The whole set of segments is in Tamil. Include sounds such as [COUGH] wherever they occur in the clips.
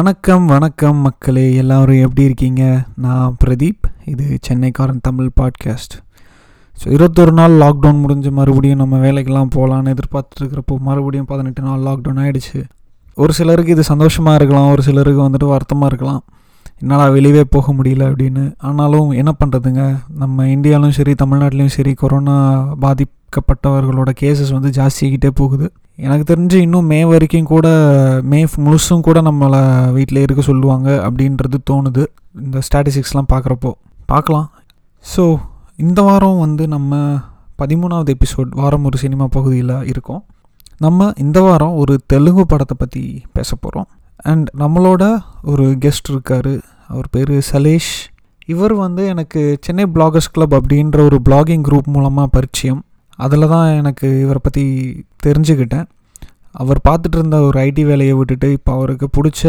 வணக்கம் வணக்கம் மக்களே எல்லோரும் எப்படி இருக்கீங்க? நான் பிரதீப் இது சென்னைக்காரன் தமிழ் பாட்காஸ்ட். ஸோ இருபத்தொரு நாள் லாக்டவுன் முடிஞ்சு மறுபடியும் நம்ம வேலைக்கெல்லாம் போகலான்னு எதிர்பார்த்துட்ருக்கிறப்போ மறுபடியும் பதினெட்டு நாள் லாக்டவுன் ஆகிடுச்சு ஒரு சிலருக்கு இது சந்தோஷமாக இருக்கலாம் ஒரு சிலருக்கு வந்துட்டு வருத்தமாக இருக்கலாம். என்னால் வெளியவே போக முடியல அப்படின்னு. ஆனாலும் என்ன பண்ணுறதுங்க நம்ம இந்தியாவிலும் சரி தமிழ்நாட்டிலையும் சரி கொரோனா பாதிப்பு பாதிக்கப்பட்டவர்களோட கேசஸ் வந்து ஜாஸ்தியாகிட்டே போகுது. எனக்கு தெரிஞ்சு இன்னும் மே வரைக்கும் கூட மே முழுசும் கூட நம்மளை வீட்டில் இருக்க சொல்லுவாங்க அப்படின்றது தோணுது. இந்த ஸ்டாட்டிஸ்டிக்ஸ்லாம் பார்க்குறப்போ பார்க்கலாம் ஸோ இந்த வாரம் வந்து நம்ம பதிமூணாவது எபிசோட் வாரம் ஒரு சினிமா பகுதியில் இருக்கோம். நம்ம இந்த வாரம் ஒரு தெலுங்கு படத்தை பற்றி பேச போகிறோம் அண்ட் நம்மளோட ஒரு கெஸ்ட் இருக்கார். அவர் பேர் சலேஷ். இவர் வந்து எனக்கு சென்னை பிளாகர்ஸ் கிளப் அப்படின்ற ஒரு பிளாகிங் குரூப் மூலமாக பரிச்சயம். அதில் தான் எனக்கு இவரை பற்றி தெரிஞ்சுக்கிட்டேன். அவர் பார்த்துட்டு இருந்த ஒரு ஐடி வேலையை விட்டுட்டு இப்போ அவருக்கு பிடிச்ச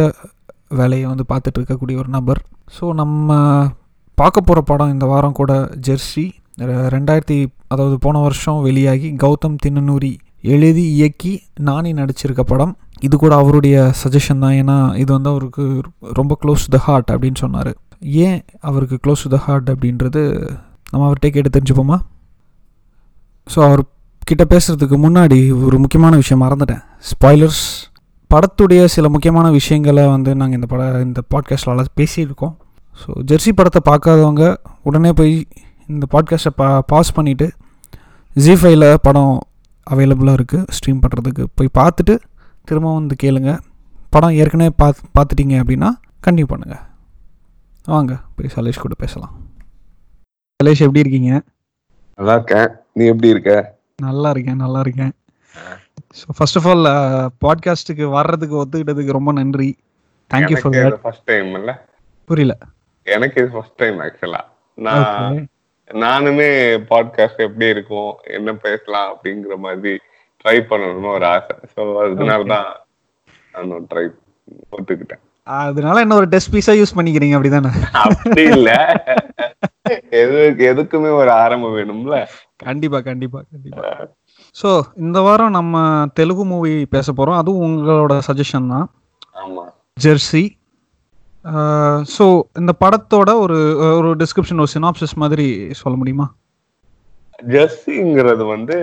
வேலையை வந்து பார்த்துட்டு இருக்கக்கூடிய ஒரு நபர். ஸோ நம்ம பார்க்க போகிற படம் இந்த வாரம் கூட ஜெர்சி. ரெண்டாயிரத்தி அதாவது போன வருஷம் வெளியாகி கௌதம் தின்னனூரி எழுதி இயக்கி நானி நடிச்சிருக்க படம். இது கூட அவருடைய சஜஷன் தான். ஏன்னா இது வந்து அவருக்கு ரொம்ப க்ளோஸ் டு த ஹார்ட் அப்படின்னு சொன்னார். ஏன் அவருக்கு க்ளோஸ் டு த ஹார்ட் அப்படின்றது நம்ம அவர்கிட்ட கேட்டு தெரிஞ்சுப்போமா? ஸோ அவர் கிட்ட பேசுகிறதுக்கு முன்னாடி ஒரு முக்கியமான விஷயம் மறந்துட்டேன். ஸ்பாய்லர்ஸ் படத்துடைய சில முக்கியமான விஷயங்களை வந்து நாங்கள் இந்த பட இந்த பாட்காஸ்டில் பேசியிருக்கோம். ஸோ ஜெர்சி படத்தை பார்க்காதவங்க உடனே போய் இந்த பாட்காஸ்ட்டை பா பாஸ் பண்ணிவிட்டு ஜி ஃபைவ்ல படம் அவைலபிளாக இருக்குது ஸ்ட்ரீம் பண்ணுறதுக்கு போய் பார்த்துட்டு திரும்ப வந்து கேளுங்க. படம் ஏற்கனவே பார்த்து பார்த்துட்டீங்க அப்படின்னா கண்டினியூ பண்ணுங்கள் வாங்க போய் சலேஷ் கூட பேசலாம். சலேஷ் எப்படி இருக்கீங்க? நல்லா இருக்கேன். நீ எப்படி இருக்க? நல்லா இருக்கேன் நல்லா இருக்கேன். ஸோ ஃபர்ஸ்ட் ஆஃப் ஆல் பாட்காஸ்ட்டுக்கு வர்றதுக்கு ஒத்துக்கிட்டதுக்கு ரொம்ப நன்றி. Thank you for that first time இல்ல. புரியல. எனக்கு இது ஃபர்ஸ்ட் டைம் ஆக்சுவலா நான். நானுமே பாட்காஸ்ட் எப்படி இருக்கும் என்ன பேசலாம் அப்படிங்கிற மாதிரி ட்ரை பண்ணணும்னு ஒரு ஆசை. ஸோ அதனால தான் நான் ட்ரை ஒத்துக்கிட்டேன். அதனால என்ன ஒரு டெஸ்ட் பீஸா யூஸ் பண்ணிக்கிறீங்க அப்படிதானே? அப்படி இல்ல. எது எதுக்குமே ஒரு ஆரம்பம் வேணும்ல. கண்டிப்பா கண்டிப்பா கண்டிப்பா. ஸோ இந்த வாரம் நம்ம தெலுங்கு மூவி பேச போறோம். அதுவும் உங்களோட சஜஷன் தான். ஜெர்சி ஸோ இந்த படத்தோட ஒரு ஒரு டிஸ்கிரிப்ஷன் ஒரு சினாப்சிஸ் மாதிரி சொல்ல முடியுமா? ஜெர்சிங்கிறது வந்து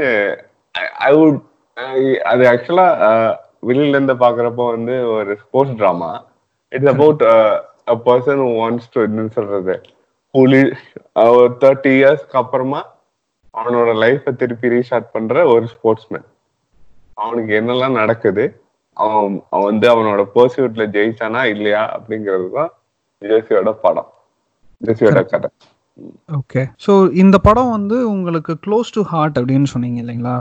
ஐ வுட் அது ஆக்சுவலா வெளியில இருந்து பாக்குறப்போ வந்து ஒரு sports drama it's about a person wants to என்ன சொல்றது புலி ஒரு தேர்ட்டி இயர்ஸ்க்கு அப்புறமா அவனோட லைஃப்பை திருப்பி ரீஸ்டார்ட் பண்ற ஒரு ஸ்போர்ட்ஸ்மேன் அவனுக்கு என்னெல்லாம் நடக்குது? அவன் அவன் வந்து அவனோட பர்சியூட்ல ஜெயிச்சானா இல்லையா அப்படிங்கிறது தான் ஜெர்சியோட படம் ஜெர்சியோட கதை. ஓகே ஸோ இந்த படம் வந்து உங்களுக்கு க்ளோஸ் டு ஹார்ட் அப்படின்னு சொன்னீங்க இல்லைங்களா?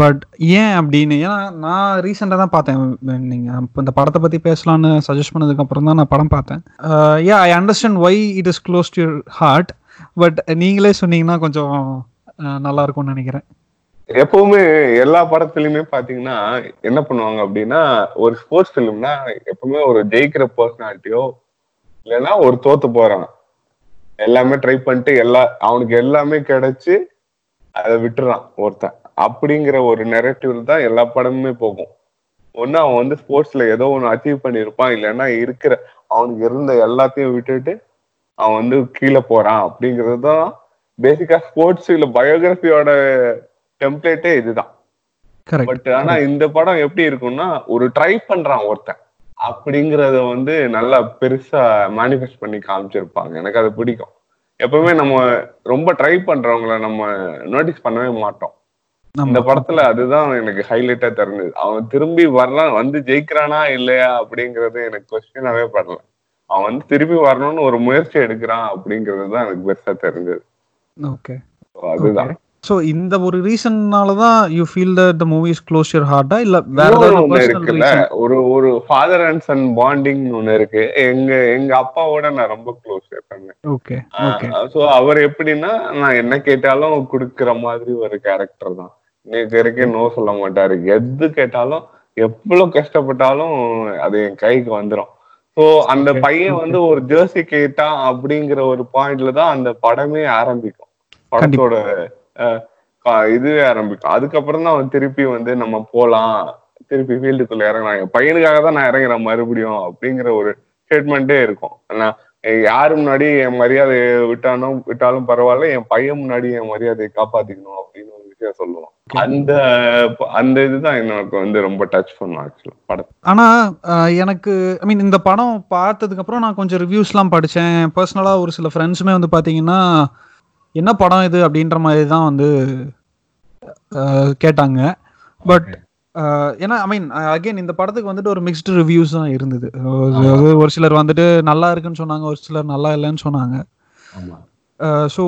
பட் ஏன் அப்படின்னு ஏன்னா நான் ரீசெண்டாக தான் பார்த்தேன். நீங்கள் இப்போ இந்த படத்தை பற்றி பேசலான்னு சஜஸ்ட் பண்ணதுக்கு அப்புறம் தான் நான் படம் பார்த்தேன். Yeah I understand why it is close to heart but நீங்களே சொன்னீங்கன்னா கொஞ்சம் நல்லா இருக்கும்னு நினைக்கிறேன். எப்பவுமே எல்லா படத்துலயுமே பாத்தீங்கன்னா என்ன பண்ணுவாங்க அப்படின்னா ஒரு ஸ்போர்ட்ஸ் ஃபிலிம்னா எப்பவுமே ஒரு ஜெயிக்கிற பர்சனாலிட்டியோ இல்லைன்னா ஒரு தோத்து போறான் எல்லாமே ட்ரை பண்ணிட்டு எல்லா அவனுக்கு எல்லாமே கிடைச்சு அதை விட்டுறான் ஒருத்தன். அப்படிங்கிற ஒரு நெரட்டிவ் தான் எல்லா படமுமே போகும். ஒண்ணு அவன் வந்து ஸ்போர்ட்ஸ்ல ஏதோ ஒண்ணு அச்சீவ் பண்ணியிருப்பான் இல்லைன்னா இருக்கிற அவனுக்கு இருந்த எல்லாத்தையும் விட்டுட்டு அவன் வந்து கீழே போறான் அப்படிங்கிறது தான் பேசிக்கா ஸ்போர்ட்ஸ் இல்ல பயோகிராஃபியோட டெம்ப்ளேட்டே இதுதான். பட் ஆனா இந்த படம் எப்படி இருக்கும்னா ஒரு ட்ரை பண்றான் ஒருத்தன். அப்படிங்கறத வந்து நல்லா பெருசா மேனிஃபெஸ்ட் பண்ணி காமிச்சிருப்பாங்க. எனக்கு அது பிடிக்கும். எப்பவுமே நம்ம ரொம்ப ட்ரை பண்றவங்கள நம்ம நோட்டீஸ் பண்ணவே மாட்டோம். இந்த படத்துல அதுதான் எனக்கு ஹைலைட்டா தெரிஞ்சது. அவன் திரும்பி வரலாம் வந்து ஜெயிக்கிறானா இல்லையா அப்படிங்கறது எனக்கு கொஸ்டினாவே படல. அவன் வந்து திரும்பி வரணும்னு ஒரு முயற்சி எடுக்கிறான் அப்படிங்கிறது தான் எனக்கு பெருசா தெரிஞ்சது. ஓகே. அதுதான். ஸோ இந்த ஒரு ரீசன்னால தான் you feel that the movie is close your ஹார்ட்டா இல்ல வேற ஏதாவது பர்சனல் இருக்குல்ல. ரீசன் ஒரு ஒரு ஃபாதர் அண்ட் சன் பாண்டிங் ஒண்ணு இருக்கு. எங்க எங்க அப்பாவோட நான் ரொம்ப க்ளோஸ் எப்பவுமே ஓகே ஓகே. சோ அவர் எப்படின்னா நான் என்ன கேட்டாலும் குடுக்கிற மாதிரி ஒரு கேரக்டர் தான். இன்னைக்கு வரைக்கும் நோ சொல்ல மாட்டாரு. எது கேட்டாலும் எவ்வளவு கஷ்டப்பட்டாலும் அது என் கைக்கு வந்துரும். சோ அந்த பையன் வந்து ஒரு ஜெர்சி கேட்டான் அப்படிங்கிற ஒரு பாயிண்ட்ல தான் அந்த படமே ஆரம்பிக்கும். படத்தோட இதுவே ஆரம்பிக்கும். அதுக்கப்புறம் தான் அவன் திருப்பி வந்து நம்ம போலாம். திருப்பி ஃபீல்டுக்குள்ள இறங்குறாங்க. என் பையனுக்காக தான் நான் இறங்குறேன் மறுபடியும் அப்படிங்கிற ஒரு ஸ்டேட்மெண்ட்டே இருக்கும். நான் யாரு முன்னாடி என் மரியாதையை விட்டாலும் விட்டாலும் பரவாயில்ல என் பையன் முன்னாடி என் மரியாதையை காப்பாத்திக்கணும் அப்படின்னு ஒரு விஷயம் சொல்லுவோம் அந்த அந்த இதுதான் எனக்கு வந்து ரொம்ப டச் பண்ணும் ஆக்சுவலா படம். ஆனா எனக்கு ஐ மீன் இந்த படம் பார்த்ததுக்கு அப்புறம் நான் கொஞ்சம் ரிவ்யூஸ்லாம் படிச்சேன். பர்சனலா ஒரு சில ஃப்ரெண்ட்ஸுமே வந்து பாத்தீங்கன்னா என்ன படம் இது அப்படின்ற மாதிரி தான் வந்து கேட்டாங்க. பட் ஏன்னா ஐ மீன் அகைன் இந்த படத்துக்கு வந்துட்டு ஒரு மிக்ஸ்டு ரிவ்யூஸ் தான் இருந்தது. ஒரு சிலர் வந்துட்டு நல்லா இருக்குன்னு சொன்னாங்க ஒரு சிலர் நல்லா இல்லைன்னு சொன்னாங்க. So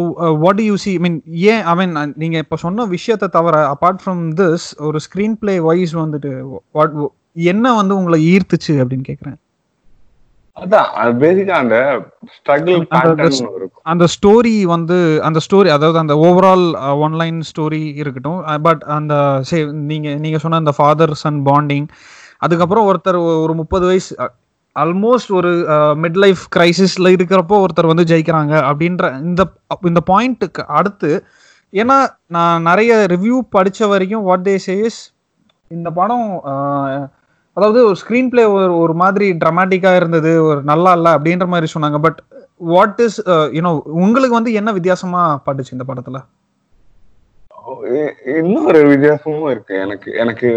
what you see mean ஏன் ஐ மீன் நீங்கள் இப்போ சொன்ன விஷயத்தை தவிர அப்பார்ட் ஃப்ரம் திஸ் ஒரு ஸ்க்ரீன் பிளே வைஸ் வந்துட்டு வாட் என்ன வந்து உங்களை ஈர்த்துச்சு அப்படின்னு கேட்குறேன் அதான் பேசிக்கா அந்த ஸ்ட்ரகிள் அந்த- ஸ்டோரி வந்து அந்த ஸ்டோரி அதாவது அந்த ஓவரால் ஒன்லைன் ஸ்டோரி இருக்கட்டும் பட் அந்த சே நீங்க நீங்க சொன்ன அந்த ஃபாதர் சன் பாண்டிங் அதுக்கப்புறம் ஒருத்தர் ஒரு முப்பது வயசு ஆல்மோஸ்ட் ஒரு மிட் லைஃப் கிரைசிஸ்ல இருக்கிறப்போ ஒருத்தர் வந்து ஜெயிக்கிறாங்க அப்படின்ற இந்த இந்த பாயிண்ட்டுக்கு அடுத்து ஏன்னா நான் நிறைய ரிவ்யூ படிச்ச வரைக்கும் வாட் தே சேஸ் இந்த படம் அஹ், அதாவது ஒரு ஸ்க்ரீன் பிளே ஒரு ஒரு மாதிரி ட்ரமாட்டிக்கா இருந்தது ஒரு நல்லா இல்லை அப்படின்ற மாதிரி சொன்னாங்க. பட் வாட் இஸ் யூனோ உங்களுக்கு வந்து என்ன வித்தியாசமா பட்டுச்சு இந்த படத்துல? இன்னொரு வித்தியாசமும் இருக்கு. எனக்கு எனக்கு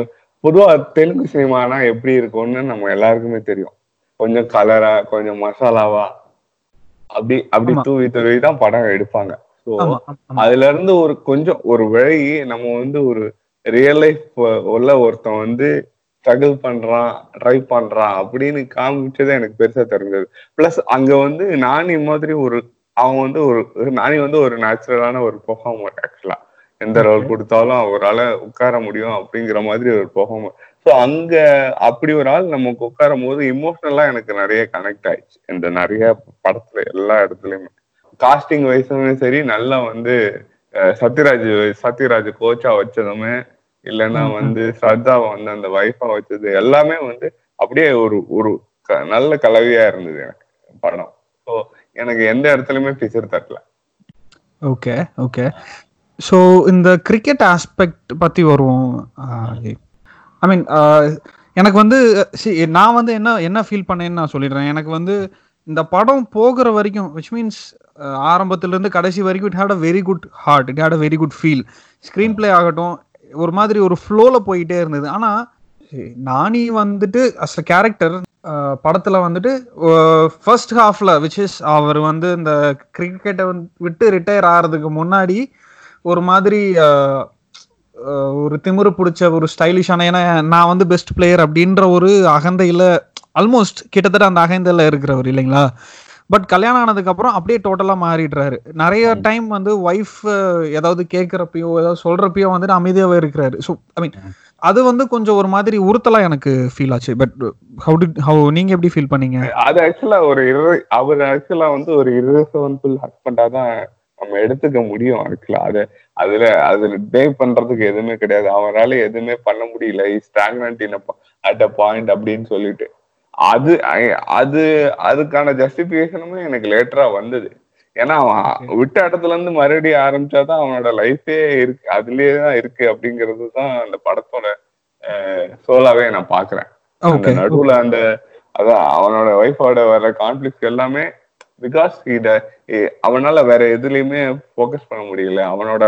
பொதுவா தெலுங்கு சினிமானா எப்படி இருக்கும்னு நம்ம எல்லாருக்குமே தெரியும். கொஞ்சம் கலரா கொஞ்சம் மசாலாவா அப்படி அப்படி. தூவி தூவி தான் படம் எடுப்பாங்க. ஸோ அதுல இருந்து ஒரு கொஞ்சம் ஒரு விலகி நம்ம வந்து ஒரு ரியல் லைஃப் உள்ள ஒருத்தன் வந்து ஸ்ட்ரகிள் பண்றான் ட்ரை பண்றான் அப்படின்னு காமிச்சதே எனக்கு பெருசா தெரிஞ்சது. பிளஸ் அங்க வந்து நானி மாதிரி ஒரு அவன் வந்து ஒரு நானி வந்து ஒரு நேச்சுரலான ஒரு பெர்ஃபார்மர் ஆக்சுவலா எந்த ரோல் கொடுத்தாலும் அவரால உட்கார முடியும் அப்படிங்கிற மாதிரி ஒரு பெர்ஃபார்மர் ஸோ அங்க அப்படி ஒரு ஆள் நமக்கு உட்காரும் போது இமோஷனலா எனக்கு நிறைய கனெக்ட் ஆயிடுச்சு. இந்த நிறைய படத்துல எல்லா இடத்துலயுமே. காஸ்டிங் வைஸுமே சரி நல்லா வந்து சத்யராஜ் சத்யராஜ் கோச்சா வச்சதுமே இல்லைன்னா. வந்து ஸ்ரத்தாவை வந்து அந்த வைஃபா வச்சது எல்லாமே வந்து அப்படியே ஒரு ஒரு நல்ல கலவையா இருந்தது எனக்கு படம். ஸோ எனக்கு எந்த இடத்துலயுமே பிசர் தட்டல. ஓகே ஓகே ஸோ இந்த கிரிக்கெட் ஆஸ்பெக்ட் பற்றி வருவோம். ஐ மீன் எனக்கு வந்து நான் வந்து என்ன என்ன ஃபீல் பண்ணேன்னு நான் சொல்லிடுறேன். எனக்கு வந்து இந்த படம் போகிற வரைக்கும் விச் மீன்ஸ் ஆரம்பத்திலேருந்து கடைசி வரைக்கும் it had a very good heart it had a very good feel screenplay ஆகட்டும் ஒரு மாதிரி ஒரு ஃப்ளோவில் போயிட்டே இருந்தது. ஆனால் நானி வந்துட்டு அஸ் அ கேரக்டர் படத்தில் வந்துட்டு ஃபர்ஸ்ட் ஹாஃப்ல விச் இஸ் அவர் வந்து இந்த கிரிக்கெட்டை வந்து விட்டு ரிட்டையர் ஆகிறதுக்கு முன்னாடி ஒரு மாதிரி ஒரு திமிரு பிடிச்ச ஒரு ஸ்டைலிஷான ஏன்னா நான் வந்து பெஸ்ட் பிளேயர் அப்படின்ற ஒரு அகந்தையில் ஆல்மோஸ்ட் கிட்டத்தட்ட அந்த அகந்தையில் இருக்கிறவர் இல்லைங்களா? பட் கல்யாணம் ஆனதுக்கு அப்புறம் அப்படியே டோட்டலா மாறிடுறாரு. நிறைய டைம் வந்து ஒய்ஃப் ஏதாவது கேட்குறப்பயோ ஏதாவது சொல்றப்பயோ வந்துட்டு அமைதியாவே இருக்கிறாரு. ஸோ ஐ மீன் அது வந்து கொஞ்சம் ஒரு மாதிரி உறுத்தலா எனக்கு ஃபீல் ஆச்சு. பட் ஹவு டிட் ஹவு நீங்க எப்படி ஃபீல் பண்ணீங்க? அது ஆக்சுவலா ஒரு இரு அவர் ஆக்சுவலா வந்து ஒரு இருபது ஹஸ்பண்டா தான் நம்ம எடுத்துக்க முடியும் ஆக்சுவலா அது அதுல அதுல டே பண்றதுக்கு எதுவுமே கிடையாது. அவரால எதுவுமே பண்ண முடியல. Stagnant in at a point அப்படின்னு சொல்லிட்டு. அது அது அதுக்கான ஜஸ்டிபிகேஷனுமே எனக்கு லேட்டரா வந்தது. ஏன்னா அவன் விட்ட இடத்துல இருந்து மறுபடியும் ஆரம்பிச்சாதான் அவனோட லைஃபே இருக்கு அதுலயே தான் இருக்கு அப்படிங்கிறது தான் அந்த படத்தோட சோலாவே நான் பாக்குறேன். அந்த நடுவுல அந்த அதான் அவனோட ஒய்ஃபோட வர கான்ஃபிளிக்ஸ் எல்லாமே பிகாஸ் இத அவனால வேற எதுலயுமே ஃபோக்கஸ் பண்ண முடியல. அவனோட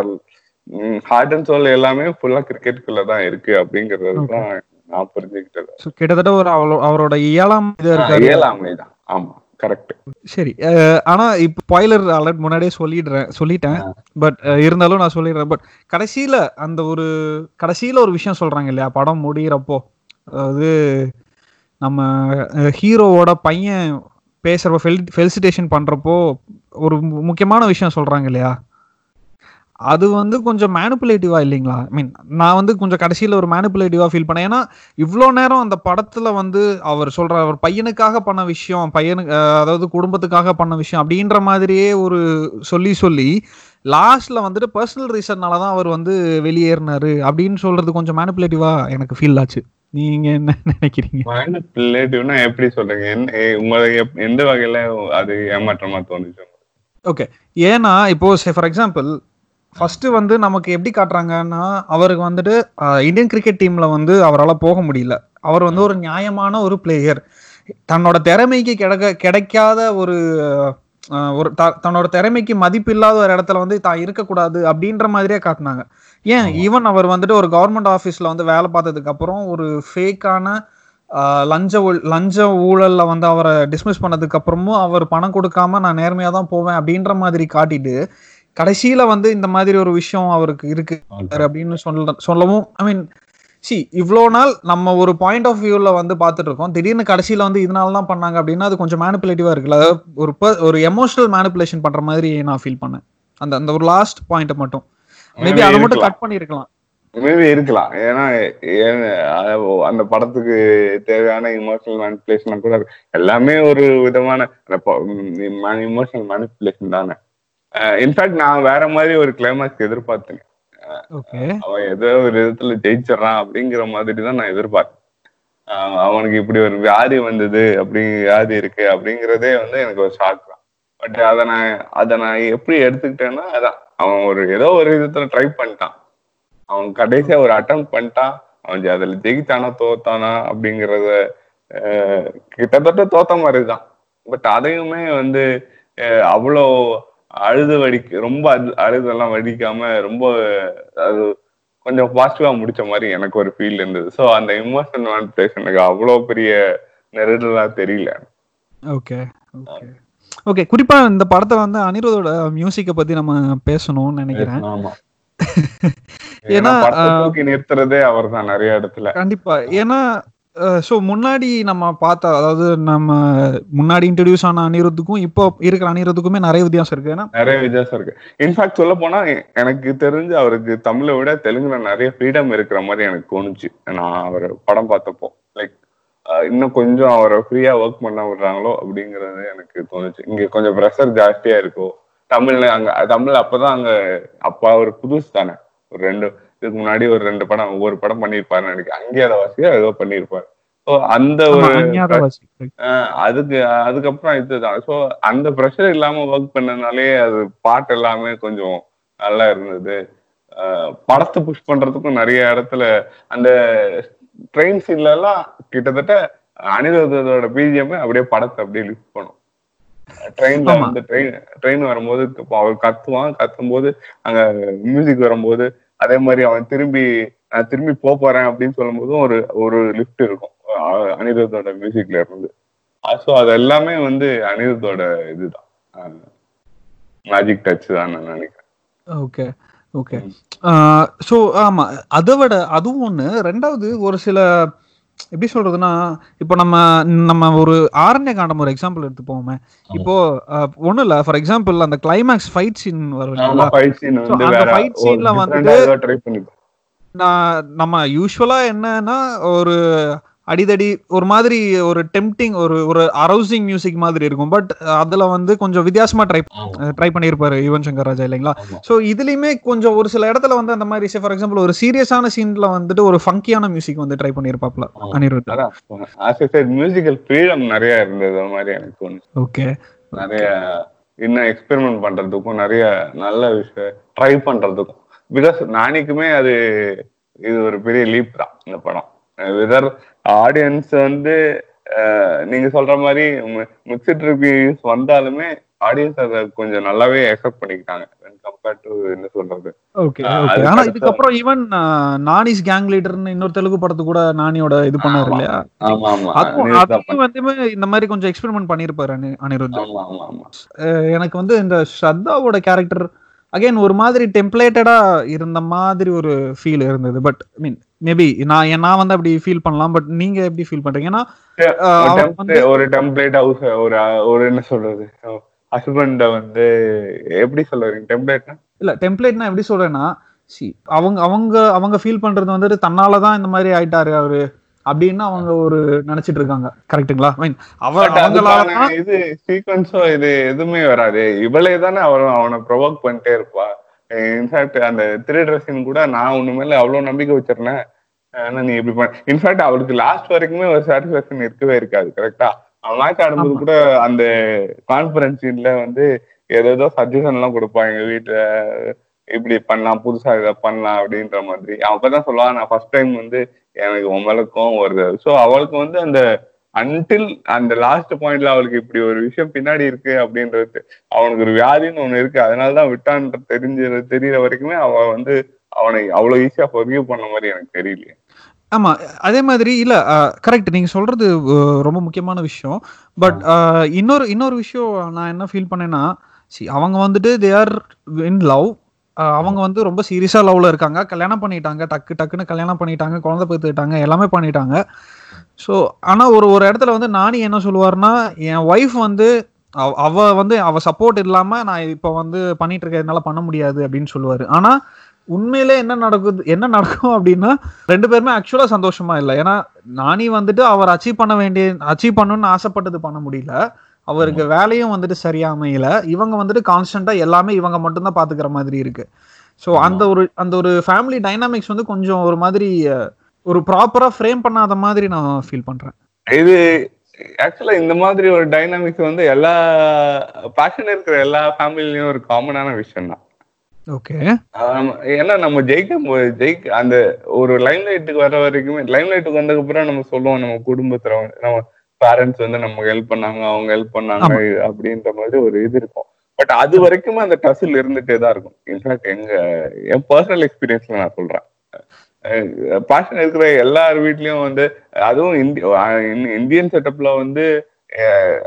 ஹார்ட் அண்ட் சோல் எல்லாமே ஃபுல்லா கிரிக்கெட்டுக்குள்ள தான் இருக்கு அப்படிங்கறது தான் நான் புரிஞ்சுக்கிட்டது. கிட்டத்தட்ட ஒரு அவரோட ஏழாம் இது இருக்காரு. இயலாமை தான். ஆமா கரெக்ட் சரி ஆனா இப்போ பாய்லர் அலர்ட் முன்னாடியே சொல்லிடுறேன் சொல்லிட்டேன். பட் இருந்தாலும் நான் சொல்லிடுறேன். பட் கடைசியில அந்த ஒரு கடைசியில ஒரு விஷயம் சொல்றாங்க இல்லையா? படம் முடியிறப்போ. அதாவது நம்ம ஹீரோவோட பையன் பேசுறப்ப ஃபெல் ஃபெலிசிட்டேஷன் பண்றப்போ ஒரு முக்கியமான விஷயம் சொல்றாங்க இல்லையா? அது வந்து கொஞ்சம் மேனிப்புலேட்டிவா இல்லைங்களா? ஐ மீன் நான் வந்து கொஞ்சம் கடைசியில ஒரு மேனிப்புலேட்டிவா ஃபீல் பண்ணேன். ஏன்னா இவ்வளோ நேரம் அந்த படத்துல வந்து அவர் சொல்ற அவர் பையனுக்காக பண்ண விஷயம் பையனுக்கு அதாவது குடும்பத்துக்காக பண்ண விஷயம் அப்படின்ற மாதிரியே ஒரு சொல்லி சொல்லி லாஸ்ட்ல வந்துட்டு பர்சனல் ரீசன்னால தான் அவர் வந்து வெளியேறினாரு அப்படின்னு சொல்றது கொஞ்சம் மேனிப்புலேட்டிவா எனக்கு ஃபீல் ஆச்சு. நீங்க என்ன [LAUGHS] நினைக்கிறீங்க? ரிலேட்டிவ்னா எப்படி சொல்றீங்க? என்ன உங்களுக்கு எந்த வகையில அது ஏமாற்றமா தோணுச்சு? ஓகே ஏன்னா இப்போ ஃபார் எக்ஸாம்பிள் ஃபர்ஸ்ட் வந்து நமக்கு எப்படி காட்டுறாங்கன்னா அவருக்கு வந்துட்டு இந்தியன் கிரிக்கெட் டீம்ல வந்து அவரால் போக முடியல. அவர் வந்து ஒரு நியாயமான ஒரு பிளேயர் தன்னோட திறமைக்கு கிடைக்க கிடைக்காத ஒரு ஒரு த- தன்னோட திறமைக்கு மதிப்பு இல்லாத ஒரு இடத்துல வந்து தான் இருக்கக்கூடாது அப்படின்ற மாதிரியே காட்டினாங்க. ஏன். ஈவன் அவர் வந்துட்டு ஒரு கவர்மெண்ட் ஆஃபீஸ்ல வந்து வேலை பார்த்ததுக்கு அப்புறம் ஒரு ஃபேக்கான லஞ்ச ஊழ்- லஞ்ச ஊழல்ல வந்து அவரை டிஸ்மிஸ் பண்ணதுக்கு அப்புறமும் அவர் பணம் கொடுக்காம நான் நேர்மையா தான் போவேன் அப்படின்ற மாதிரி காட்டிட்டு கடைசியில வந்து இந்த மாதிரி ஒரு விஷயம் அவருக்கு இருக்கு. அப்படின்னு சொல்ல சொல்லவும் ஐ மீன் சி இவ்வளோ நாள் நம்ம ஒரு பாயிண்ட் ஆஃப் வியூல வந்து பார்த்துட்டு இருக்கோம். திடீர்னு கடைசியில வந்து இதனால தான் பண்ணாங்க அப்படின்னா அது கொஞ்சம் மேனிப்புலேட்டிவா இருக்குல்ல. அதாவது ஒரு ஒரு எமோஷனல் மேனிப்புலேஷன் பண்ற மாதிரி நான் ஃபீல் பண்ணேன். அந்த அந்த ஒரு லாஸ்ட் பாயிண்ட் மட்டும். மேபி அதை மட்டும். கட் பண்ணிருக்கலாம் மேபி இருக்கலாம். ஏன்னா அந்த படத்துக்கு தேவையான இமோஷனல் மேனிப்புலேஷன் கூட. எல்லாமே ஒரு விதமான இமோஷனல் மேனிப்புலேஷன் தானே. இன்ஃபேக்ட் நான் வேற மாதிரி ஒரு கிளைமாக்ஸ் எதிர்பார்த்தேன். அவன் ஏதோ ஒரு விதத்துல ஜெயிச்சிடறான் அப்படிங்கிற மாதிரி தான் நான் எதிர்பார்த்தேன். அவனுக்கு இப்படி ஒரு வியாதி வந்தது அப்படி வியாதி இருக்கு அப்படிங்கிறதே வந்து எனக்கு ஒரு ஷாக் தான். பட் அதை நான் அதை நான் எப்படி எடுத்துக்கிட்டேன்னா அதான் அவன் ஒரு ஏதோ ஒரு விதத்துல ட்ரை பண்ணிட்டான். அவன் கடைசியா ஒரு அட்டம் பண்ணிட்டான். அவன் அதுல ஜெயித்தானா தோத்தானா அப்படிங்கறத கிட்டத்தட்ட தோத்த மாதிரி தான். பட் அதையுமே வந்து அவ்வளோ அழுது வடிக்க ரொம்ப அழு- அழுதெல்லாம் வடிக்காம ரொம்ப அது கொஞ்சம் பாசிட்டிவா முடிச்ச மாதிரி எனக்கு ஒரு ஃபீல் இருந்தது. ஸோ அந்த இமோஷனல் மேனிபுலேஷனுக்கு அவ்வளோ பெரிய நெருடலா தெரியல. ஓகே ஓகே ஓகே குறிப்பா இந்த படத்தை வந்து அனிருத்தோட மியூசிக்கை பத்தி நம்ம பேசணும்னு நினைக்கிறேன். ஆமா. ஏன்னா, தூக்கி நிறுத்துறதே அவர் தான் நிறைய இடத்துல. கண்டிப்பா. ஏன்னா ஸோ முன்னாடி நம்ம பார்த்த அதாவது நம்ம முன்னாடி இன்ட்ரடியூஸ் ஆன அனிருத்துக்கும் இப்போ இருக்கிற அனிருத்துக்குமே நிறைய வித்தியாசம் இருக்கு. ஏன்னா நிறைய வித்தியாசம் இருக்கு. இன்ஃபேக்ட் சொல்ல போனா எனக்கு தெரிஞ்சு அவருக்கு தமிழை விட தெலுங்குல நிறைய ஃப்ரீடம் இருக்கிற மாதிரி எனக்கு தோணுச்சு. நான் அவர் படம் பார்த்தப்போ லைக் இன்னும் கொஞ்சம் அவரை ஃப்ரீயா ஒர்க் பண்ண விடுறாங்களோ அப்படிங்கறது எனக்கு தோணுச்சு. இங்க கொஞ்சம் ப்ரெஷர் ஜாஸ்தியா இருக்கும் தமிழ்ல அங்க தமிழ் அப்பதான் அங்க அப்ப அவர் புதுசு தானே. ஒரு ரெண்டு இதுக்கு முன்னாடி ஒரு ரெண்டு படம் ஒவ்வொரு படம் பண்ணியிருப்பாருன்னு நினைக்கிறேன். அங்கேயாத வாசியா ஏதோ பண்ணியிருப்பாரு. ஸோ அந்த ஒரு அதுக்கு அதுக்கப்புறம் இதுதான். ஸோ அந்த ப்ரெஷர் இல்லாம ஒர்க் பண்ணனாலே அது பாட்டு எல்லாமே கொஞ்சம் நல்லா இருந்தது. படத்தை புஷ் பண்றதுக்கும் நிறைய இடத்துல அந்த ட்ரெயின் சீன்ல எல்லாம் கிட்டத்தட்ட அனிருத்தோட பிஜிஎம் அப்படியே படத்தை அப்படியே லிஃப்ட் பண்ணும். ட்ரெயின்ல. வந்து ட்ரெயின் ட்ரெயின் வரும்போது அவர் கத்துவான். கத்தும் போது அங்க மியூசிக் வரும்போது அதே மாதிரி அவன் திரும்பி நான் திரும்பி போப் போறேன் அப்படின்னு சொல்லும் போதும் ஒரு ஒரு லிஃப்ட் இருக்கும். அனிருத்தோட மியூசிக்ல இருந்து. ஸோ அது எல்லாமே வந்து அனிருத்தோட இதுதான். மேஜிக் டச் தான் நான் நினைக்கிறேன். ஓகே ஓகே ஸோ ஆமா. அதை விட அதுவும் ஒண்ணு. ரெண்டாவது ஒரு சில எப்படி சொல்றதுன்னா இப்போ நம்ம நம்ம ஒரு ஆரண்ய காண்டம் ஒரு எக்ஸாம்பிள் எடுத்துப்போமே. இப்போ ஒன்றும் இல்லை. ஃபார் எக்ஸாம்பிள் அந்த கிளைமேக்ஸ் ஃபைட் சீன் வரும் ஃபைட் சீன் So, வந்து நான் நம்ம யூஸ்வலா என்னன்னா ஒரு அடிதடி ஒரு மாதிரி ஒரு டெம்டிங் ஒரு ஒரு அரௌசிங் மியூசிக் மாதிரி இருக்கும். பட் அதுல வந்து கொஞ்சம் வித்தியாசமா ட்ரை ட்ரை பண்ணியிருப்பாரு யுவன் சங்கர் ராஜா இல்லைங்களா. ஸோ இதுலயுமே கொஞ்சம் ஒரு சில இடத்துல வந்து அந்த மாதிரி ஃபார் எக்ஸாம்பிள் ஒரு சீரியஸான சீன்ல வந்துட்டு ஒரு ஃபங்கியான மியூசிக் வந்து ட்ரை பண்ணியிருப்பாப்ல. அனிருத். மியூசிக்கல் ஃப்ரீடம் நிறைய இருந்தது. மாதிரி எனக்கு ஓகே நிறைய இன்னும் எக்ஸ்பெரிமெண்ட் பண்றதுக்கும் நிறைய நல்ல விஷயம் ட்ரை பண்றதுக்கும். பிகாஸ் நானிக்குமே அது இது ஒரு பெரிய லீப் தான் இந்த படம். விதர் ஆடியன்ஸ் வந்து நீங்க சொல்ற மாதிரி மிக்சட் ரிவ்யூஸ் வந்தாலுமே ஆடியன்ஸ் அதை கொஞ்சம் நல்லாவே அக்செப்ட் பண்ணிக்கிட்டாங்க. கம்பேர்ட் டு என்ன சொல்றது? ஓகே ஆனா இதுக்கப்புறம் ஈவன் நானிஸ் கேங் லீடர்னு இன்னொரு தெலுங்கு படத்து கூட நானியோட இது பண்ணாரு. இல்லையா? ஆமா ஆமா. அதுவும் வந்து இந்த மாதிரி கொஞ்சம் எக்ஸ்பெரிமெண்ட் பண்ணியிருப்பாரு அனி- அனிருத். ஆமா ஆமா எனக்கு வந்து இந்த ஸ்ரத்தாவோட கேரக்டர் அகைன் ஒரு மாதிரி டெம்ப்ளேட்டடா இருந்த மாதிரி ஒரு ஃபீல் இருந்தது. பட் மீன் மேபி நான் நான் வந்து அப்படி ஃபீல் பண்ணலாம். பட் நீங்க எப்படி ஃபீல் பண்றீங்க? ஏன்னா ஒரு டெம்ப்ளேட் ஹவுஸ் ஒரு ஒரு என்ன சொல்றது? ஹஸ்பண்ட வந்து எப்படி சொல்றீங்க டெம்ப்ளேட்னா இல்ல டெம்ப்ளேட்னா எப்படி சொல்றேன்னா அவங்க அவங்க அவங்க ஃபீல் பண்றது வந்துட்டு தன்னால தான் இந்த மாதிரி ஆயிட்டாரு அவரு. அப்படின்னு அவங்க ஒரு நினைச்சிட்டு இருக்காங்க. கரெக்ட்டுங்களா? மீன் தான் இது சீக்வன்ஸோ இது எதுவுமே வராது. இவளே தானே அவன் அவனை ப்ரொவோக் பண்ணிட்டே இருப்பா. இன்ஃபேக்ட் அந்த திருடுற சீன் கூட நான் உன்னு மேல அவ்வளவு நம்பிக்கை வச்சிருந்தேன். ஆனா நீ இப்படி பண்ண இன்ஃபேக்ட் அவளுக்கு லாஸ்ட் வரைக்குமே ஒரு சாட்டிஸ்பாக்சன் இருக்கவே இருக்காது கரெக்டா அவன் மேட்ச் ஆடும்போது. கூட அந்த கான்ஃபரன்ஸ் சீன்ல வந்து ஏதேதோ சஜஷன் எல்லாம் கொடுப்பான் எங்க வீட்டுல இப்படி பண்ணலாம் புதுசா இதை பண்ணலாம் அப்படின்ற மாதிரி. அவன் அப்பதான் சொல்லுவான் நான் ஃபர்ஸ்ட் டைம் வந்து எனக்கு உங்களுக்கும் வருது ஸோ அவளுக்கு வந்து அந்த அன்டில் அந்த லாஸ்ட் பாயிண்ட்ல அவளுக்கு இப்படி ஒரு விஷயம் பின்னாடி இருக்கு அப்படின்றது அவனுக்கு ஒரு வியாதின்னு ஒண்ணு இருக்கு அதனாலதான் விட்டான்ற தெரிஞ்ச தெரியற வரைக்குமே அவ வந்து அவனை அவ்வளவு ஈஸியா forgive பண்ண மாதிரி எனக்கு தெரியலையே. ஆமா அதே மாதிரி இல்ல கரெக்ட் நீங்க சொல்றது ரொம்ப முக்கியமான விஷயம். பட் இன்னொரு இன்னொரு விஷயம் நான் என்ன ஃபீல் பண்ணேன்னா அவங்க வந்துட்டு தே ஆர் இன் லவ் அவங்க வந்து ரொம்ப சீரியஸா லவ்ல இருக்காங்க. கல்யாணம் பண்ணிட்டாங்க. டக்கு டக்குன்னு கல்யாணம் பண்ணிட்டாங்க. குழந்தை பெற்றுக்கிட்டாங்க. எல்லாமே பண்ணிட்டாங்க. ஸோ ஆனா ஒரு ஒரு இடத்துல வந்து நானி என்ன சொல்லுவார்னா என் ஒய்ஃப் வந்து அவ- அவ வந்து அவ சப்போர்ட் இல்லாம நான் இப்போ வந்து பண்ணிட்டு இருக்க என்னால பண்ண முடியாது அப்படின்னு சொல்லுவாரு. ஆனா உண்மையிலே என்ன நடக்குது என்ன நடக்கும் அப்படின்னா ரெண்டு பேருமே ஆக்சுவலா சந்தோஷமா இல்லை. ஏன்னா நானி வந்துட்டு அவர் அச்சீவ் பண்ண வேண்டிய அச்சீவ் பண்ணணும்னு ஆசைப்பட்டது பண்ண முடியல. அவருக்கு வேலையும் வந்துட்டு சரியா அமையல. இவங்க வந்துட்டு கான்ஸ்டன்டா எல்லாமே இவங்க மட்டும்தான் பாத்துக்கிற மாதிரி இருக்கு. ஸோ. அந்த ஒரு அந்த ஒரு ஃபேமிலி டைனாமிக்ஸ் வந்து கொஞ்சம் ஒரு மாதிரி ஒரு ப்ராப்பரா ஃப்ரேம் பண்ணாத மாதிரி நான் ஃபீல் பண்றேன். இது ஆக்சுவலா இந்த மாதிரி ஒரு டைனாமிக்ஸ் வந்து எல்லா பேஷன் இருக்கிற எல்லா ஃபேமிலிலயும் ஒரு காமனான விஷயம் தான் ஓகே ஏன்னா நம்ம ஜெயிக்க மு- ஜெயிக்க அந்த ஒரு லைம் லைட்டுக்கு வர வரைக்குமே லைம் லைட்டுக்கு வந்ததுக்கு அப்புறம் நம்ம சொல்லுவோம் நம்ம குடும்பத்துல நம்ம பேரண்ட்ஸ் வந்து நமக்கு ஹெல்ப் பண்ணாங்க அவங்க ஹெல்ப் பண்ணாங்க. அப்படின்ற மாதிரி ஒரு இது இருக்கும். பட் அது வரைக்குமே அந்த டசில் இருந்துட்டே தான் இருக்கும். இன்ஃபேக்ட் எங்க என் பர்சனல் எக்ஸ்பீரியன்ஸ்ல நான் சொல்றேன். பேஷன் இருக்கிற எல்லார் வீட்லயும் வந்து அதுவும் இந்தி- அஹ் இந்~ இந்தியன் செட்டப்ல வந்து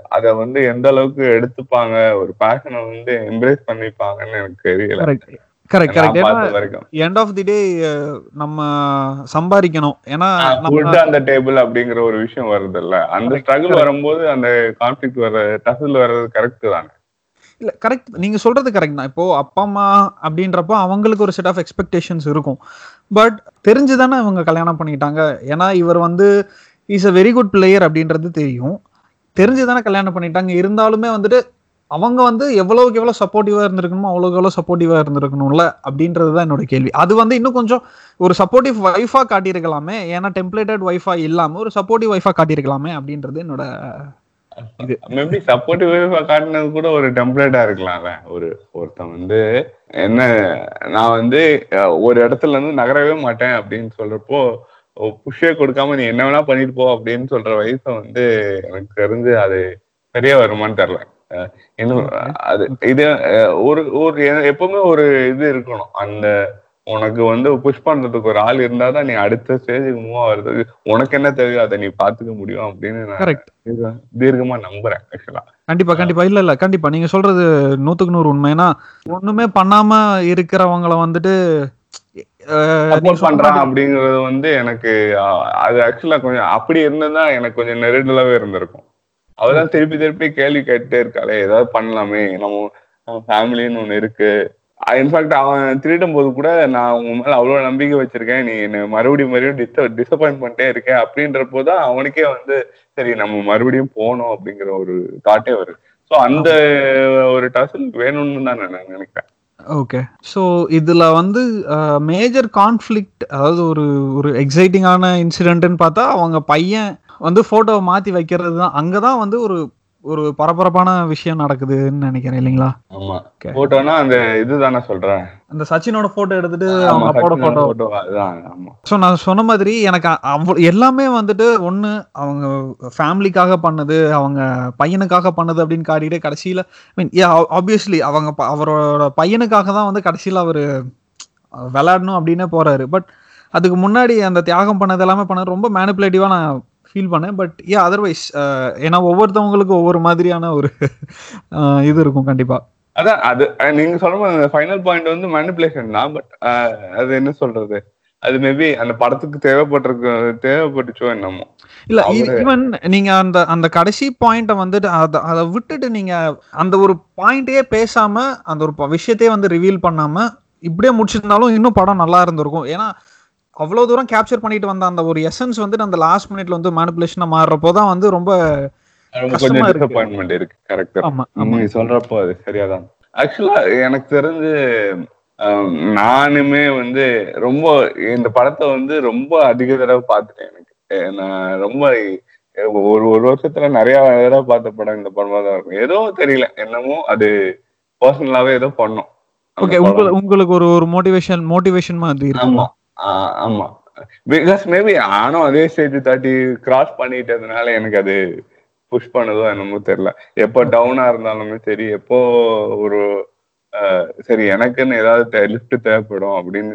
அத வந்து எந்த அளவுக்கு எடுத்துப்பாங்க ஒரு பேஷனை வந்து எம்ப்ரேஸ் பண்ணிப்பாங்கன்னு எனக்கு தெரியல. Correct correct end of the day நம்ம சம்பாதிக்கணும். ஏன்னா அந்த டேபிள் அப்படிங்கிற ஒரு விஷயம் வருது இல்ல அந்த Correct, ஸ்ட்ரகிள் correct. வரும்போது அந்த கான்ஃபிளிக் வர டசில் வர்றது கரெக்ட் தானே? இல்ல கரெக்ட் நீங்க சொல்றது கரெக்ட் தான். இப்போ அப்பா அம்மா அப்படின்றப்போ அவங்களுக்கு ஒரு செட் ஆஃப் எக்ஸ்பெக்டேஷன்ஸ் இருக்கும். பட் தெரிஞ்சுதானே இவங்க கல்யாணம் பண்ணிட்டாங்க ஏன்னா இவர் வந்து is a very good player அப்படின்றது தெரியும். தெரிஞ்சுதானே கல்யாணம் பண்ணிட்டாங்க இருந்தாலுமே வந்துட்டு அவங்க வந்து எவ்வளவுக்கு எவ்வளவு சப்போர்ட்டிவா இருந்திருக்கணுமோ அவ்வளவுக்கு எவ்வளவு சப்போர்ட்டிவா இருந்திருக்கணும்ல அப்படின்றது தான் என்னோட கேள்வி. அது வந்து இன்னும் கொஞ்சம் ஒரு சப்போர்ட்டிவ் ஒய்ஃபா காட்டியிருக்கலாமே ஏன்னா டெம்ப்ளேட்டட் ஒய்ஃபா இல்லாம ஒரு சப்போர்ட்டிவ் ஒய்ஃபா காட்டியிருக்கலாமே அப்படின்றது என்னோட இது. மேபி சப்போர்ட்டிவ் காட்டினது கூட ஒரு டெம்ப்ளேட்டா இருக்கலாம்ல ஒரு ஒருத்தன் வந்து என்ன நான் வந்து ஒரு இடத்துல இருந்து நகரவே மாட்டேன் அப்படின்னு சொல்றப்போ புஷ்ஷே கொடுக்காம நீ என்ன வேணா பண்ணிட்டு போ அப்படின்னு சொல்ற வயசை வந்து எனக்கு தெரிஞ்சு அது சரியா வருமான்னு தெரியல. இன்னும் அது இது ஒரு ஒரு எப்பவுமே ஒரு இது இருக்கணும். அந்த உனக்கு வந்து புஷ் பண்றதுக்கு ஒரு ஆள் இருந்தாதான் நீ அடுத்த ஸ்டேஜுக்கு மூவ் ஆகுறதுக்கு உனக்கு என்ன தேவையோ அதை நீ பாத்துக்க முடியும் அப்படின்னு நான் தீர்க்கமா நம்புறேன் ஆக்சுவலா கண்டிப்பா கண்டிப்பா. இல்ல இல்ல கண்டிப்பா. நீங்க சொல்றது நூத்துக்கு நூறு உண்மை. ஏன்னா ஒண்ணுமே பண்ணாம இருக்கிறவங்கள வந்துட்டு சப்போர்ட் பண்றான் அப்படிங்கறது வந்து எனக்கு அது ஆக்சுவலா கொஞ்சம் அப்படி இருந்ததா எனக்கு கொஞ்சம் நெருடலாவே இருந்திருக்கும். அவதான் திருப்பி திருப்பி கேள்வி கேட்டுட்டே இருக்காளே ஏதாவது பண்ணலாமே நம்ம ஃபேமிலின்னு ஒண்ணு இருக்கு. இன்ஃபேக்ட் அவன் திருடும் போது கூட நான் உன் மேல அவ்வளவு நம்பிக்கை வச்சிருக்கேன் நீ என்ன மறுபடியும் மறுபடியும் டிசப்பாயிண்ட் பண்ணிட்டே இருக்கேன் அப்படின்ற போதுதான் அவனுக்கே வந்து சரி நம்ம மறுபடியும் போனோம் அப்படிங்கிற ஒரு தாட்டே வருது. ஸோ அந்த ஒரு டசல் வேணும்னு தான் நான் நினைக்கிறேன். ஓகே ஸோ இதுல வந்து மேஜர் கான்ஃப்ளிக்ட் அதாவது ஒரு ஒரு எக்ஸைட்டிங்கான இன்சிடென்ட்னு பார்த்தா அவங்க பையன் வந்து போட்டோவை மாத்தி வைக்கிறது தான் அங்கதான் வந்து ஒரு ஒரு பரபரப்பான விஷயம் நடக்குதுன்னு நினைக்கிறேன் இல்லைங்களா? ஆமா. போட்டோனா அந்த இதுதானே சொல்றேன். அந்த சச்சினோட போட்டோ எடுத்துட்டு அவங்க சச்சினோட போட்டோ ஸோ நான் சொன்ன மாதிரி எனக்கு அவ்வளோ எல்லாமே வந்துட்டு ஒன்று அவங்க ஃபேமிலிக்காக பண்ணது அவங்க பையனுக்காக பண்ணது அப்படின்னு காட்டிட்டு கடைசியில் மீன் ஆப்வியஸ்லி அவங்க அவரோட பையனுக்காக தான் வந்து கடைசியில் அவர் விளையாடணும் அப்படின்னே போறாரு. பட் அதுக்கு முன்னாடி அந்த தியாகம் பண்ணது எல்லாமே பண்ணது ரொம்ப மேனிப்புலேட்டிவாக நான் ஃபீல் பண்ணேன். பட் ஏ அதர்வைஸ் ஏன்னா ஒவ்வொருத்தவங்களுக்கு ஒவ்வொரு மாதிரியான ஒரு அஹ், இது இருக்கும் கண்டிப்பாக அதான் அது நீங்க சொல்ற அந்த ஃபைனல் பாயிண்ட் வந்து மேனிப்புலேஷன் தான். பட் அது என்ன சொல்றது? அது மேபி அந்த படத்துக்கு தேவைப்பட்டிருக்கு தேவைப்பட்டுச்சோ என்னமோ. இல்ல ஈவன் நீங்க அந்த அந்த கடைசி பாயிண்ட வந்துட்டு அத அதை விட்டுட்டு நீங்க அந்த ஒரு பாயிண்டையே பேசாம அந்த ஒரு விஷயத்தையே வந்து ரிவீல் பண்ணாம இப்படியே முடிச்சிருந்தாலும் இன்னும் படம் நல்லா இருந்திருக்கும். ஏன்னா அவ்வளவு தூரம் கேப்சர் பண்ணிட்டு வந்த அந்த ஒரு எசன்ஸ் வந்துட்டு அந்த லாஸ்ட் மினிட்ல வந்து மேனிபுலேஷனா மாறுறப்போ தான் வந்து ரொம்ப கொஞ்சம். டிசப்பாயின்மெண்ட் இருக்கு கரெக்ட் ஆமா சொல்றப்போ அது சரியாதான். ஆக்சுவலா எனக்கு தெரிஞ்சு நானுமே வந்து ரொம்ப இந்த படத்தை வந்து ரொம்ப அதிக தடவை பார்த்துட்டேன் எனக்கு. நான் ரொம்ப ஒரு ஒரு வருஷத்துல நிறைய தடவை பார்த்த படம் இந்த படமா தான் இருக்கும். ஏதோ தெரியல என்னமோ அது பர்சனலாவே ஏதோ பண்ணோம். ஓகே. உங்களுக்கு உங்களுக்கு ஒரு ஒரு மோட்டிவேஷன் மோட்டிவேஷன் மாதிரி இருக்கும். ஆமா. பிகாஸ் மேபி நானும் அதே ஸ்டேஜ் தாட்டி கிராஸ் பண்ணிட்டதுனால எனக்கு அது புஷ் பண்ணதோ என்னமோ தெரியல. எப்போ டவுனா இருந்தாலுமே சரி எப்போ ஒரு சரி எனக்குன்னு ஏதாவது லிஃப்ட் தேவைப்படும் அப்படின்னு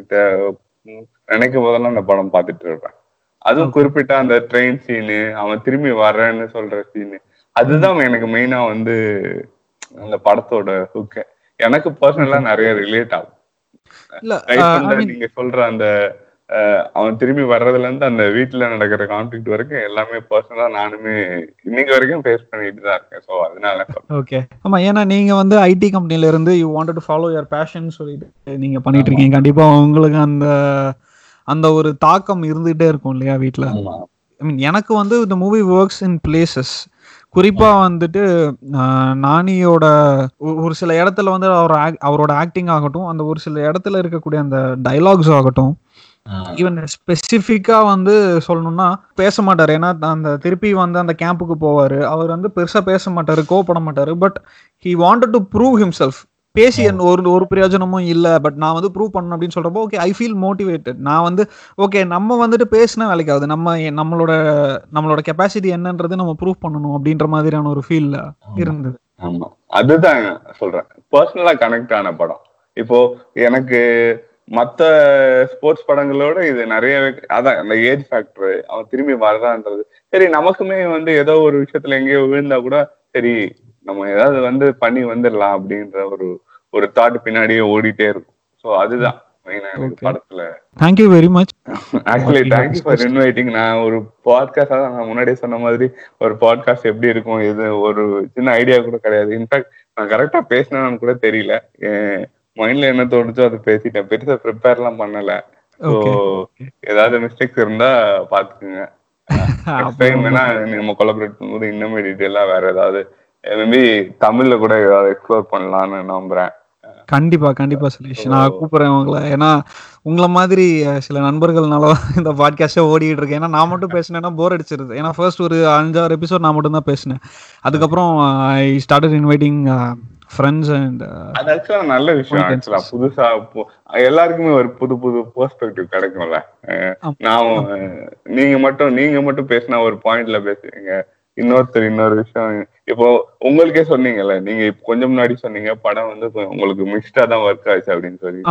நினைக்கும் போதெல்லாம் அந்த படம் பார்த்துட்டு இருப்பேன். அதுவும். குறிப்பிட்ட அந்த ட்ரெயின் சீனு அவன் திரும்பி வர்றேன்னு சொல்ற சீனு அதுதான் எனக்கு மெயினா வந்து அந்த படத்தோட ஹுக்கு எனக்கு பர்சனலா நிறைய ரிலேட் ஆகும். நீங்க சொல்ற அந்த அவன் திரும்பி வர்றதுல இருந்து அந்த வீட்டுல நடக்கிற கான்ஃபிளிக் வரைக்கும் எல்லாமே பர்சனலா நானுமே இன்னைக்கு வரைக்கும் ஃபேஸ் பண்ணிட்டு தான் இருக்கேன். சோ அதனால. ஓகே ஆமா ஏன்னா நீங்க வந்து ஐடி கம்பெனில இருந்து you wanted to follow your passion சொல்லிட்டு நீங்க பண்ணிட்டு இருக்கீங்க. கண்டிப்பா உங்களுக்கு அந்த அந்த ஒரு தாக்கம் இருந்துகிட்டே இருக்கும் இல்லையா வீட்ல? ஐ மீன் எனக்கு வந்து இந்த மூவி ஒர்க்ஸ் இன் பிளேசஸ் குறிப்பா வந்துட்டு நானியோட ஒரு சில இடத்துல வந்து அவர் அவரோட ஆக்டிங் ஆகட்டும் அந்த ஒரு சில இடத்துல இருக்கக்கூடிய அந்த டைலாக்ஸ் ஆகட்டும் ஈவன் ஸ்பெசிஃபிக்கா வந்து சொல்லணும்னா பேச மாட்டாரு. ஏன்னா அந்த திருப்பி வந்து அந்த கேம்புக்கு போவாரு. அவர் வந்து பெருசா பேச மாட்டாரு கோவப்பட மாட்டாரு. But he wanted to prove himself பேசி என் ஒரு ஒரு பிரயோஜனமும் இல்ல பட் நான் வந்து ப்ரூவ் பண்ணணும் அப்படின்னு சொல்றப்போ ஓகே ஐ ஃபீல் மோட்டிவேட்டட் நான் வந்து ஓகே நம்ம வந்துட்டு பேசினா வேலைக்கு ஆகுது. நம்ம நம்மளோட நம்மளோட கெப்பாசிட்டி என்னன்றது நம்ம ப்ரூவ் பண்ணணும் அப்படின்ற மாதிரியான ஒரு ஃபீல் இருந்தது. ஆமா. அதுதான் சொல்றேன். பர்சனலா கனெக்ட் ஆன படம். இப்போ எனக்கு மத்த ஸ்போர்ட்ஸ் படங்களோட இது நிறையவே அதான் அந்த ஏஜ் ஃபேக்டர் அவன் திரும்பி வர்றான்றது சரி நமக்குமே வந்து ஏதோ ஒரு விஷயத்துல எங்கேயோ விழுந்தா கூட சரி நம்ம ஏதாவது வந்து பண்ணி வந்துடலாம் அப்படின்ற ஒரு ஒரு தாட் பின்னாடியே ஓடிட்டே இருக்கும். சோ அதுதான். படத்துல. Thank you very much actually thank you for. Inviting நான் ஒரு பாட்காஸ்ட் நான் முன்னாடியே சொன்ன மாதிரி ஒரு பாட்காஸ்ட் எப்படி இருக்கும் இது ஒரு சின்ன ஐடியா கூட கிடையாது. இன்ஃபேக்ட் நான் கரெக்டா பேசினேன்னு கூட தெரியல. மைண்ட்ல என்ன தோணுச்சோ அதை பேசிட்டேன். பெருசா ப்ரிப்பேர் எல்லாம் பண்ணல. ஸோ ஏதாவது மிஸ்டேக்ஸ் இருந்தா பாத்துக்குங்க. [LAUGHS] நம்ம கொலாபரேட் பண்ணும்போது இன்னுமே டீட்டெயிலா வேற ஏதாவது மேபி தமிழ்ல கூட எக்ஸ்ப்ளோர் பண்ணலாம்னு நம்புறேன். கண்டிப்பா கண்டிப்பா சதீஷ் நான் கூப்பிடுறேன் உங்களை. ஏன்னா உங்களை மாதிரி சில நண்பர்கள்னால [LAUGHS] இந்த பாட்காஸ்டே ஓடிட்டு இருக்கேன். ஏன்னா நான் மட்டும் பேசினேன்னா போர் அடிச்சிருது. ஏன்னா ஃபர்ஸ்ட் ஒரு அஞ்சாறு எபிசோட் நான் மட்டும் தான் பேசினேன். அதுக்கப்புறம் I started inviting friends and அது ஆக்சுவலா நல்ல விஷயம். ஆக்சுவலா புதுசா எல்லாருக்குமே ஒரு புது புது பெர்ஸ்பெக்டிவ் கிடைக்கும்ல. நான் நீங்க மட்டும் நீங்க மட்டும் பேசினா ஒரு பாயிண்ட்ல பேசுவீங்க இன்னொருத்தர் இன்னொரு விஷயம். இப்போ உங்களுக்கே சொன்னீங்கல்ல நீங்க கொஞ்சம் முன்னாடி சொன்னீங்க படம் வந்து உங்களுக்கு மிக்ஸ்டா தான் ஒர்க் ஆச்சு அப்படின்னு சொல்லி.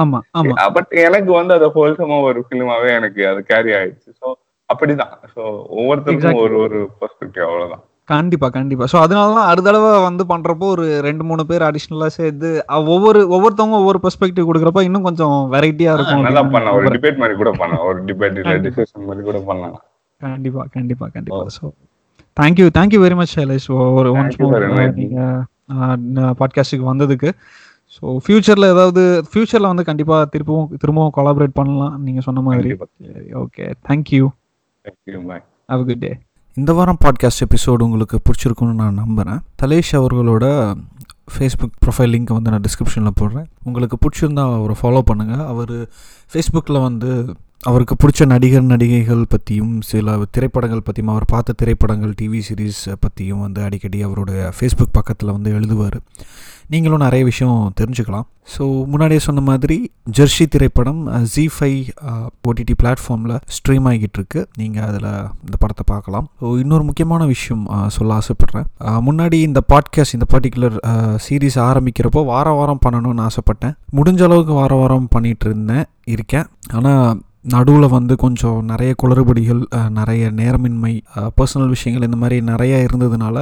பட் எனக்கு வந்து அது ஹோல்சமா ஒரு ஃபிலிமாவே எனக்கு அது கேரி ஆயிடுச்சு. ஸோ அப்படிதான். ஸோ ஒவ்வொருத்தருக்கும். ஒரு ஒரு பெர்ஸ்பெக்டிவ் அவ்வளவுதான். கண்டிப்பா கண்டிப்பா. ஸோ அதனால தான் அடுத்த தடவை வந்து பண்றப்போ ஒரு ரெண்டு மூணு பேர் அடிஷ்னலா சேர்த்து ஒவ்வொரு ஒவ்வொருத்தவங்க ஒவ்வொரு பெர்ஸ்பெக்டிவ் கொடுக்குறப்ப இன்னும் கொஞ்சம் வெரைட்டியா இருக்கும் நல்லா பண்ணலாம். ஒரு. டிபேட் மாதிரி கூட பண்ணலாம். ஒரு டிபேட். டிஸ்கஷன் மாதிரி கூட பண்ணலாம். கண்டிப்பா கண்டிப்பா கண்டிப்பா. So thank you thank you very much Shailesh ஒரு ஒன்ஸ் me. நீங்கள் பாட்காஸ்ட்டுக்கு வந்ததுக்கு. ஸோ ஃபியூச்சரில் ஏதாவது ஃபியூச்சரில் வந்து கண்டிப்பாக திரும்பவும் திரும்பவும் கொலாபரேட் பண்ணலாம் நீங்கள் சொன்ன மாதிரி. Okay thank you thank you bye have good day இந்த வாரம் பாட்காஸ்ட் எபிசோடு உங்களுக்கு பிடிச்சிருக்குன்னு நான் நம்புகிறேன் தலேஷ் அவர்களோட ஃபேஸ்புக் ப்ரொஃபைல் லிங்க் வந்து நான் டிஸ்கிரிப்ஷனில் போடுறேன். உங்களுக்கு பிடிச்சிருந்தா அவரை ஃபாலோ பண்ணுங்கள் அவர் ஃபேஸ்புக்கில் வந்து அவருக்கு பிடிச்ச நடிகர் நடிகைகள் பற்றியும் சில திரைப்படங்கள் பற்றியும் அவர் பார்த்த திரைப்படங்கள் டிவி சீரீஸ் பற்றியும் வந்து அடிக்கடி அவருடைய ஃபேஸ்புக் பக்கத்தில் வந்து எழுதுவார். நீங்களும் நிறைய விஷயம் தெரிஞ்சுக்கலாம். ஸோ முன்னாடியே சொன்ன மாதிரி ஜெர்ஷி திரைப்படம் ஜி ஃபைவ் ஓடிடி பிளாட்ஃபார்மில் ஸ்ட்ரீம் ஆகிட்டு இருக்கு நீங்கள் அதில் இந்த படத்தை பார்க்கலாம். ஸோ இன்னொரு முக்கியமான விஷயம் சொல்ல ஆசைப்பட்றேன். முன்னாடி இந்த பாட்காஸ்ட் இந்த பர்டிகுலர் சீரீஸ் ஆரம்பிக்கிறப்போ வார வாரம் பண்ணணும்னு ஆசைப்பட்டேன். முடிஞ்ச அளவுக்கு வார வாரம் பண்ணிகிட்டு இருந்தேன் இருக்கேன். ஆனால் நடுவில் வந்து கொஞ்சம் நிறைய குளறுபடிகள் நிறைய நேரமின்மை பர்சனல் விஷயங்கள் இந்த மாதிரி நிறைய இருந்ததுனால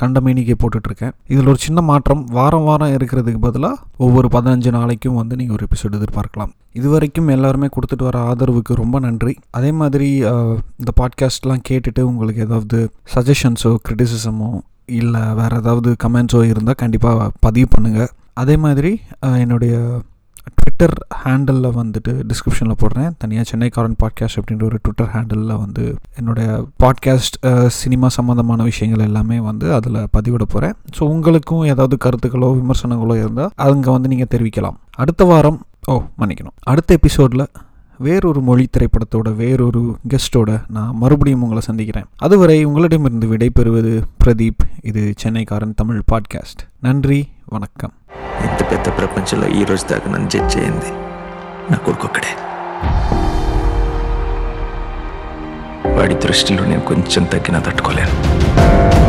கண்டமேனிக்கே போட்டுட்ருக்கேன். இதில் ஒரு சின்ன மாற்றம் வாரம் வாரம் இருக்கிறதுக்கு பதிலாக ஒவ்வொரு பதினஞ்சு நாளைக்கும் வந்து நீங்கள் ஒரு எபிசோடு எதிர்பார்க்கலாம். இது வரைக்கும் எல்லாருமே கொடுத்துட்டு வர ஆதரவுக்கு ரொம்ப நன்றி. அதே மாதிரி இந்த பாட்காஸ்ட்லாம் கேட்டுட்டு உங்களுக்கு ஏதாவது சஜஷன்ஸோ கிரிட்டிசிசமோ இல்லை வேறு ஏதாவது கமெண்ட்ஸோ இருந்தால் கண்டிப்பாக பதிவு பண்ணுங்கள் அதே மாதிரி என்னுடைய ட்விட்டர் ஹேண்டலில் வந்துட்டு டிஸ்கிரிப்ஷனில் போடுறேன். தனியாக சென்னைக்காரன் பாட்காஸ்ட் அப்படின்ற ஒரு ட்விட்டர் ஹேண்டலில் வந்து என்னுடைய பாட்காஸ்ட் சினிமா சம்மந்தமான விஷயங்கள் எல்லாமே வந்து அதில் பதிவிட போகிறேன் ஸோ உங்களுக்கும் ஏதாவது கருத்துக்களோ விமர்சனங்களோ இருந்தால் அங்கே வந்து நீங்கள் தெரிவிக்கலாம். அடுத்த வாரம் ஓ மன்னிக்கணும். அடுத்த எபிசோடில் வேறொரு மொழி திரைப்படத்தோட வேறொரு கெஸ்ட்டோட நான் மறுபடியும் உங்களை சந்திக்கிறேன் அதுவரை உங்களிடமிருந்து விடைபெறுவது பிரதீப் இது சென்னைக்காரன் தமிழ் பாட்காஸ்ட் నన్రి వణక్కం ఇంత పెద్ద ప్రపంచంలో ఈ రోజు దాకా నన్ను జడ్జ్ చేయింది నా కొడుకు ఒక్కడే వాడి దృష్టిలో నేను కొంచెం తగ్గినా తట్టుకోలేను